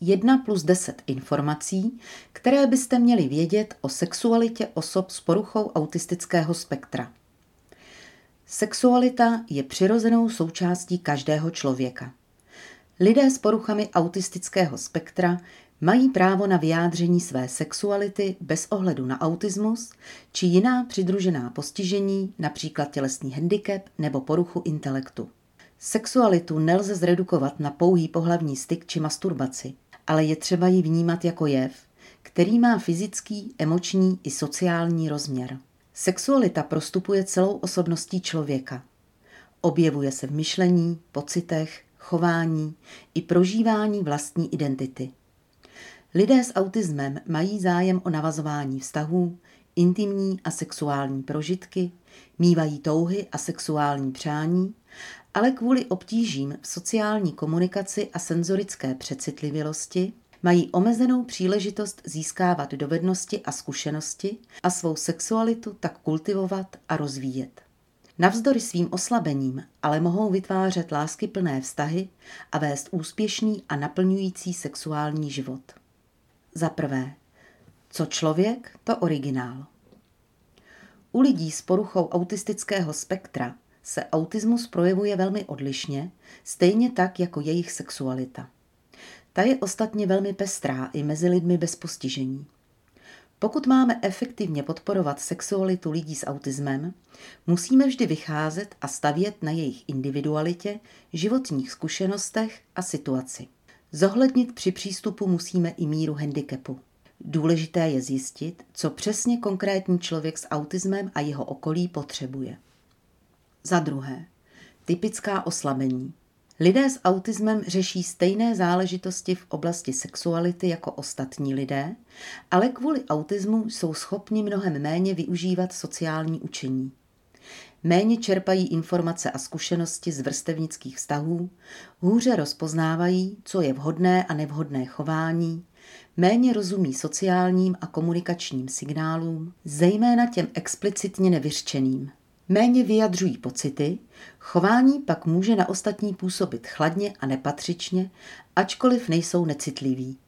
1 plus 10 informací, které byste měli vědět o sexualitě osob s poruchou autistického spektra. Sexualita je přirozenou součástí každého člověka. Lidé s poruchami autistického spektra mají právo na vyjádření své sexuality bez ohledu na autismus či jiná přidružená postižení, například tělesný handicap nebo poruchu intelektu. Sexualitu nelze zredukovat na pouhý pohlavní styk či masturbaci, ale je třeba ji vnímat jako jev, který má fyzický, emoční i sociální rozměr. Sexualita prostupuje celou osobností člověka. Objevuje se v myšlení, pocitech, chování i prožívání vlastní identity. Lidé s autismem mají zájem o navazování vztahů, intimní a sexuální prožitky, mývají touhy a sexuální přání, ale kvůli obtížím v sociální komunikaci a senzorické přecitlivělosti mají omezenou příležitost získávat dovednosti a zkušenosti a svou sexualitu tak kultivovat a rozvíjet. Navzdory svým oslabením ale mohou vytvářet láskyplné vztahy a vést úspěšný a naplňující sexuální život. Za prvé, co člověk, to originál. U lidí s poruchou autistického spektra se autismus projevuje velmi odlišně, stejně tak jako jejich sexualita. Ta je ostatně velmi pestrá i mezi lidmi bez postižení. Pokud máme efektivně podporovat sexualitu lidí s autismem, musíme vždy vycházet a stavět na jejich individualitě, životních zkušenostech a situaci. Zohlednit při přístupu musíme i míru handicapu. Důležité je zjistit, co přesně konkrétní člověk s autismem a jeho okolí potřebuje. Za druhé, typická oslabení. Lidé s autismem řeší stejné záležitosti v oblasti sexuality jako ostatní lidé, ale kvůli autismu jsou schopni mnohem méně využívat sociální učení. Méně čerpají informace a zkušenosti z vrstevnických vztahů, hůře rozpoznávají, co je vhodné a nevhodné chování, méně rozumí sociálním a komunikačním signálům, zejména těm explicitně nevyřčeným. Méně vyjadřují pocity, chování pak může na ostatní působit chladně a nepatřičně, ačkoliv nejsou necitliví.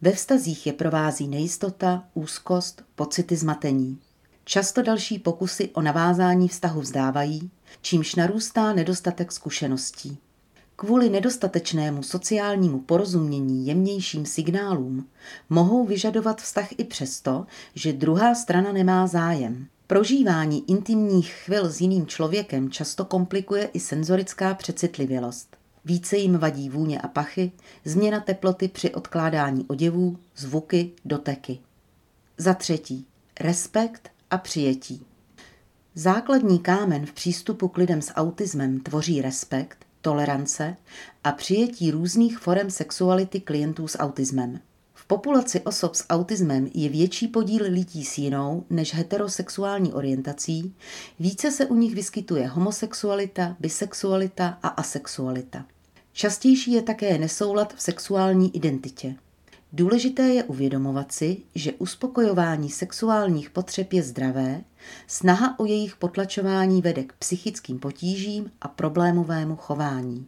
Ve vztazích je provází nejistota, úzkost, pocity zmatení. Často další pokusy o navázání vztahu vzdávají, čímž narůstá nedostatek zkušeností. Kvůli nedostatečnému sociálnímu porozumění jemnějším signálům mohou vyžadovat vztah i přesto, že druhá strana nemá zájem. Prožívání intimních chvil s jiným člověkem často komplikuje i senzorická přecitlivělost. Více jim vadí vůně a pachy, změna teploty při odkládání oděvů, zvuky, doteky. Za třetí, respekt a přijetí. Základní kámen v přístupu k lidem s autismem tvoří respekt, tolerance a přijetí různých forem sexuality klientů s autismem. Populaci osob s autismem je větší podíl lidí s jinou než heterosexuální orientací, více se u nich vyskytuje homosexualita, bisexualita a asexualita. Častější je také nesoulad v sexuální identitě. Důležité je uvědomovat si, že uspokojování sexuálních potřeb je zdravé, snaha o jejich potlačování vede k psychickým potížím a problémovému chování.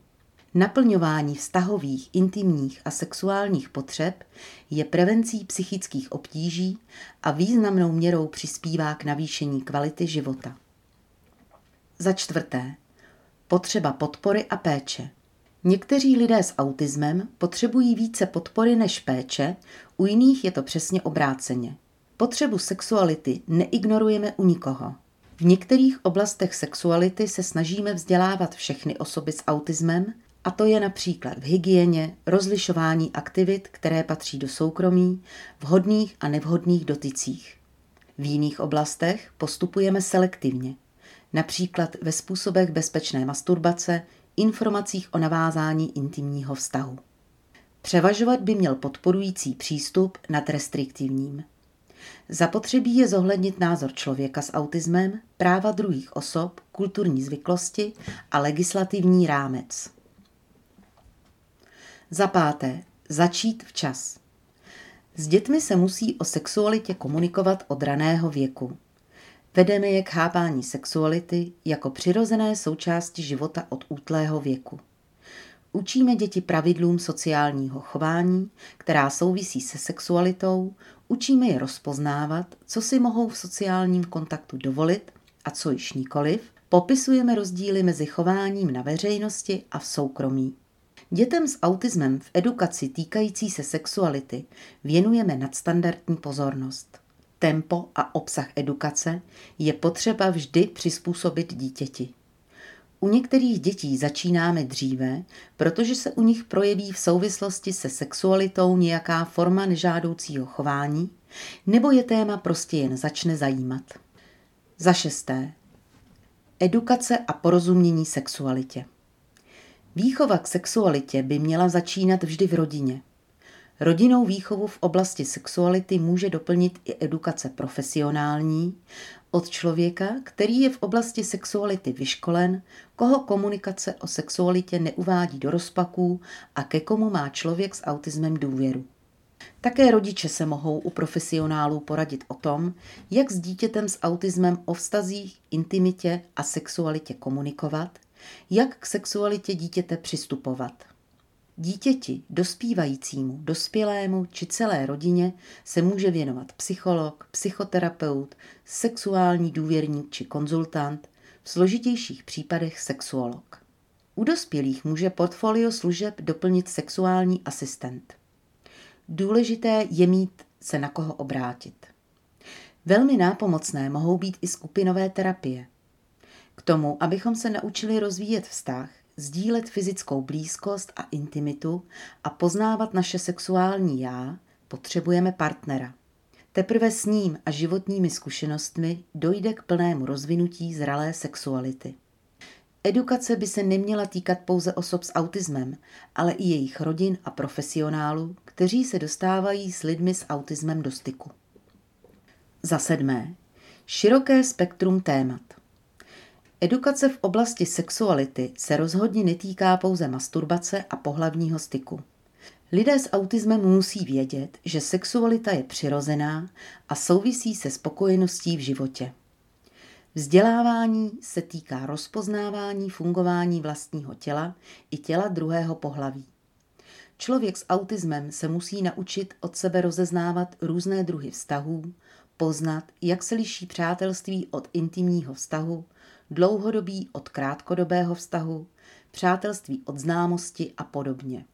Naplňování vztahových, intimních a sexuálních potřeb je prevencí psychických obtíží a významnou měrou přispívá k navýšení kvality života. Za čtvrté. Potřeba podpory a péče. Někteří lidé s autismem potřebují více podpory než péče, u jiných je to přesně obráceně. Potřebu sexuality neignorujeme u nikoho. V některých oblastech sexuality se snažíme vzdělávat všechny osoby s autismem, a to je například v hygieně, rozlišování aktivit, které patří do soukromí, vhodných a nevhodných dotycích. V jiných oblastech postupujeme selektivně, například ve způsobech bezpečné masturbace, informacích o navázání intimního vztahu. Převažovat by měl podporující přístup nad restriktivním. Zapotřebí je zohlednit názor člověka s autismem, práva druhých osob, kulturní zvyklosti a legislativní rámec. Za páté, začít včas. S dětmi se musí o sexualitě komunikovat od raného věku. Vedeme je k chápání sexuality jako přirozené součásti života od útlého věku. Učíme děti pravidlům sociálního chování, která souvisí se sexualitou, učíme je rozpoznávat, co si mohou v sociálním kontaktu dovolit a co již nikoliv, popisujeme rozdíly mezi chováním na veřejnosti a v soukromí. Dětem s autismem v edukaci týkající se sexuality věnujeme nadstandardní pozornost. Tempo a obsah edukace je potřeba vždy přizpůsobit dítěti. U některých dětí začínáme dříve, protože se u nich projeví v souvislosti se sexualitou nějaká forma nežádoucího chování, nebo je téma prostě jen začne zajímat. Za šesté. Edukace a porozumění sexualitě. Výchova k sexualitě by měla začínat vždy v rodině. Rodinou výchovu v oblasti sexuality může doplnit i edukace profesionální od člověka, který je v oblasti sexuality vyškolen, koho komunikace o sexualitě neuvádí do rozpaků a ke komu má člověk s autismem důvěru. Také rodiče se mohou u profesionálů poradit o tom, jak s dítětem s autismem o vztazích, intimitě a sexualitě komunikovat, jak k sexualitě dítěte přistupovat. Dítěti, dospívajícímu, dospělému či celé rodině se může věnovat psycholog, psychoterapeut, sexuální důvěrník či konzultant, v složitějších případech sexuolog. U dospělých může portfolio služeb doplnit sexuální asistent. Důležité je mít se na koho obrátit. Velmi nápomocné mohou být i skupinové terapie. K tomu, abychom se naučili rozvíjet vztah, sdílet fyzickou blízkost a intimitu a poznávat naše sexuální já, potřebujeme partnera. Teprve s ním a životními zkušenostmi dojde k plnému rozvinutí zralé sexuality. Edukace by se neměla týkat pouze osob s autismem, ale i jejich rodin a profesionálů, kteří se dostávají s lidmi s autismem do styku. Za sedmé. Široké spektrum témat. Edukace v oblasti sexuality se rozhodně netýká pouze masturbace a pohlavního styku. Lidé s autismem musí vědět, že sexualita je přirozená a souvisí se spokojeností v životě. Vzdělávání se týká rozpoznávání fungování vlastního těla i těla druhého pohlaví. Člověk s autismem se musí naučit od sebe rozeznávat různé druhy vztahů, poznat, jak se liší přátelství od intimního vztahu, dlouhodobý od krátkodobého vztahu, přátelství od známosti a podobně.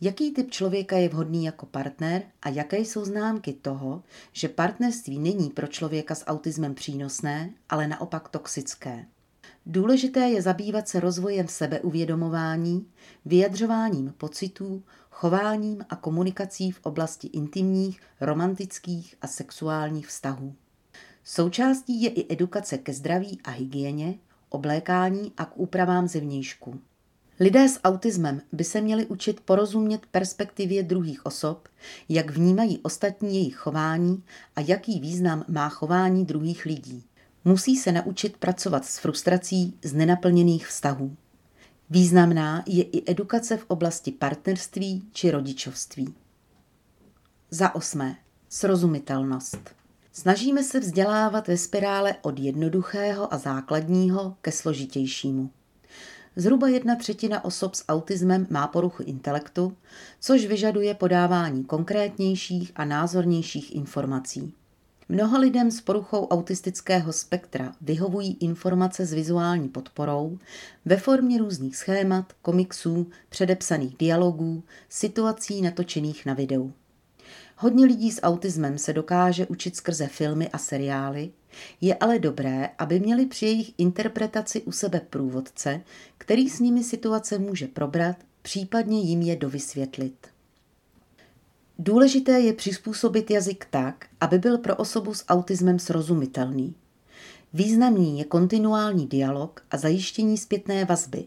Jaký typ člověka je vhodný jako partner a jaké jsou známky toho, že partnerství není pro člověka s autismem přínosné, ale naopak toxické. Důležité je zabývat se rozvojem sebeuvědomování, vyjadřováním pocitů, chováním a komunikací v oblasti intimních, romantických a sexuálních vztahů. Součástí je i edukace ke zdraví a hygieně, oblékání a k úpravám zevnějšku. Lidé s autismem by se měli učit porozumět perspektivě druhých osob, jak vnímají ostatní jejich chování a jaký význam má chování druhých lidí. Musí se naučit pracovat s frustrací z nenaplněných vztahů. Významná je i edukace v oblasti partnerství či rodičovství. Za osmé. Srozumitelnost. Snažíme se vzdělávat ve spirále od jednoduchého a základního ke složitějšímu. Zhruba jedna třetina osob s autismem má poruchu intelektu, což vyžaduje podávání konkrétnějších a názornějších informací. Mnoha lidem s poruchou autistického spektra vyhovují informace s vizuální podporou ve formě různých schémat, komiksů, předepsaných dialogů, situací natočených na videu. Hodně lidí s autismem se dokáže učit skrze filmy a seriály, je ale dobré, aby měli při jejich interpretaci u sebe průvodce, který s nimi situace může probrat, případně jim je dovysvětlit. Důležité je přizpůsobit jazyk tak, aby byl pro osobu s autismem srozumitelný. Významný je kontinuální dialog a zajištění zpětné vazby,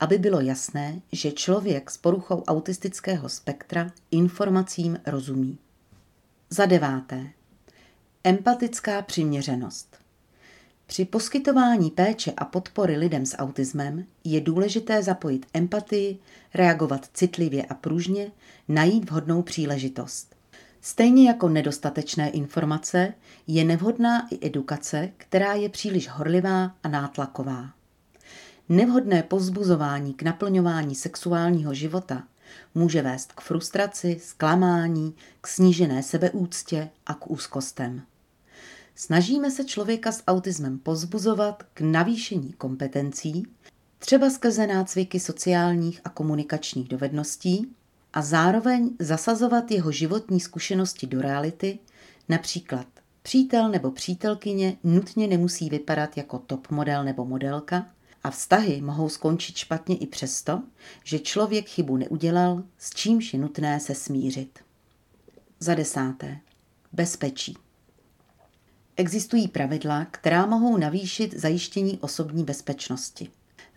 aby bylo jasné, že člověk s poruchou autistického spektra informacím rozumí. Za deváté. Empatická přiměřenost. Při poskytování péče a podpory lidem s autismem je důležité zapojit empatii, reagovat citlivě a pružně, najít vhodnou příležitost. Stejně jako nedostatečné informace je nevhodná i edukace, která je příliš horlivá a nátlaková. Nevhodné pozbuzování k naplňování sexuálního života může vést k frustraci, zklamání, k snížené sebeúctě a k úzkostem. Snažíme se člověka s autismem pozbuzovat k navýšení kompetencí, třeba skrze nácviky sociálních a komunikačních dovedností, a zároveň zasazovat jeho životní zkušenosti do reality, například přítel nebo přítelkyně nutně nemusí vypadat jako top model nebo modelka a vztahy mohou skončit špatně i přesto, že člověk chybu neudělal, s čímž je nutné se smířit. Za desáté. Bezpečí. Existují pravidla, která mohou navýšit zajištění osobní bezpečnosti.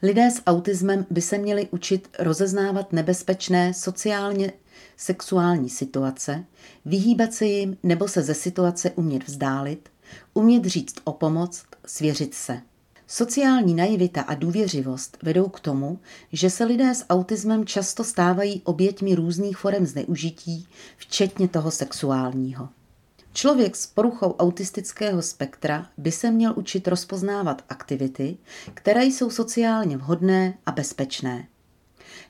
Lidé s autismem by se měli učit rozeznávat nebezpečné sociálně sexuální situace, vyhýbat se jim nebo se ze situace umět vzdálit, umět říct o pomoc, svěřit se. Sociální naivita a důvěřivost vedou k tomu, že se lidé s autismem často stávají oběťmi různých forem zneužití, včetně toho sexuálního. Člověk s poruchou autistického spektra by se měl učit rozpoznávat aktivity, které jsou sociálně vhodné a bezpečné.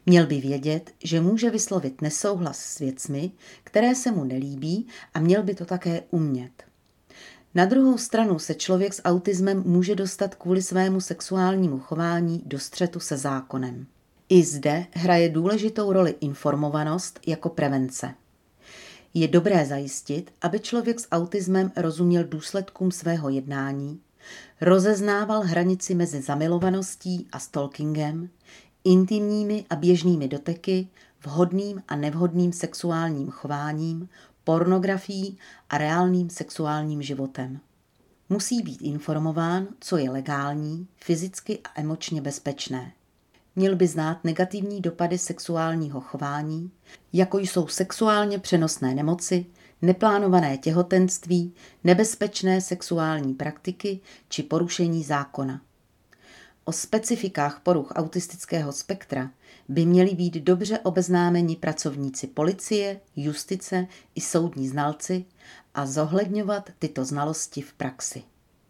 Měl by vědět, že může vyslovit nesouhlas s věcmi, které se mu nelíbí a měl by to také umět. Na druhou stranu se člověk s autismem může dostat kvůli svému sexuálnímu chování do střetu se zákonem. I zde hraje důležitou roli informovanost jako prevence. Je dobré zajistit, aby člověk s autismem rozuměl důsledkům svého jednání, rozeznával hranici mezi zamilovaností a stalkingem, intimními a běžnými doteky, vhodným a nevhodným sexuálním chováním, pornografií a reálným sexuálním životem. Musí být informován, co je legální, fyzicky a emočně bezpečné. Měl by znát negativní dopady sexuálního chování, jako jsou sexuálně přenosné nemoci, neplánované těhotenství, nebezpečné sexuální praktiky či porušení zákona. O specifikách poruch autistického spektra by měli být dobře obeznámeni pracovníci policie, justice i soudní znalci a zohledňovat tyto znalosti v praxi.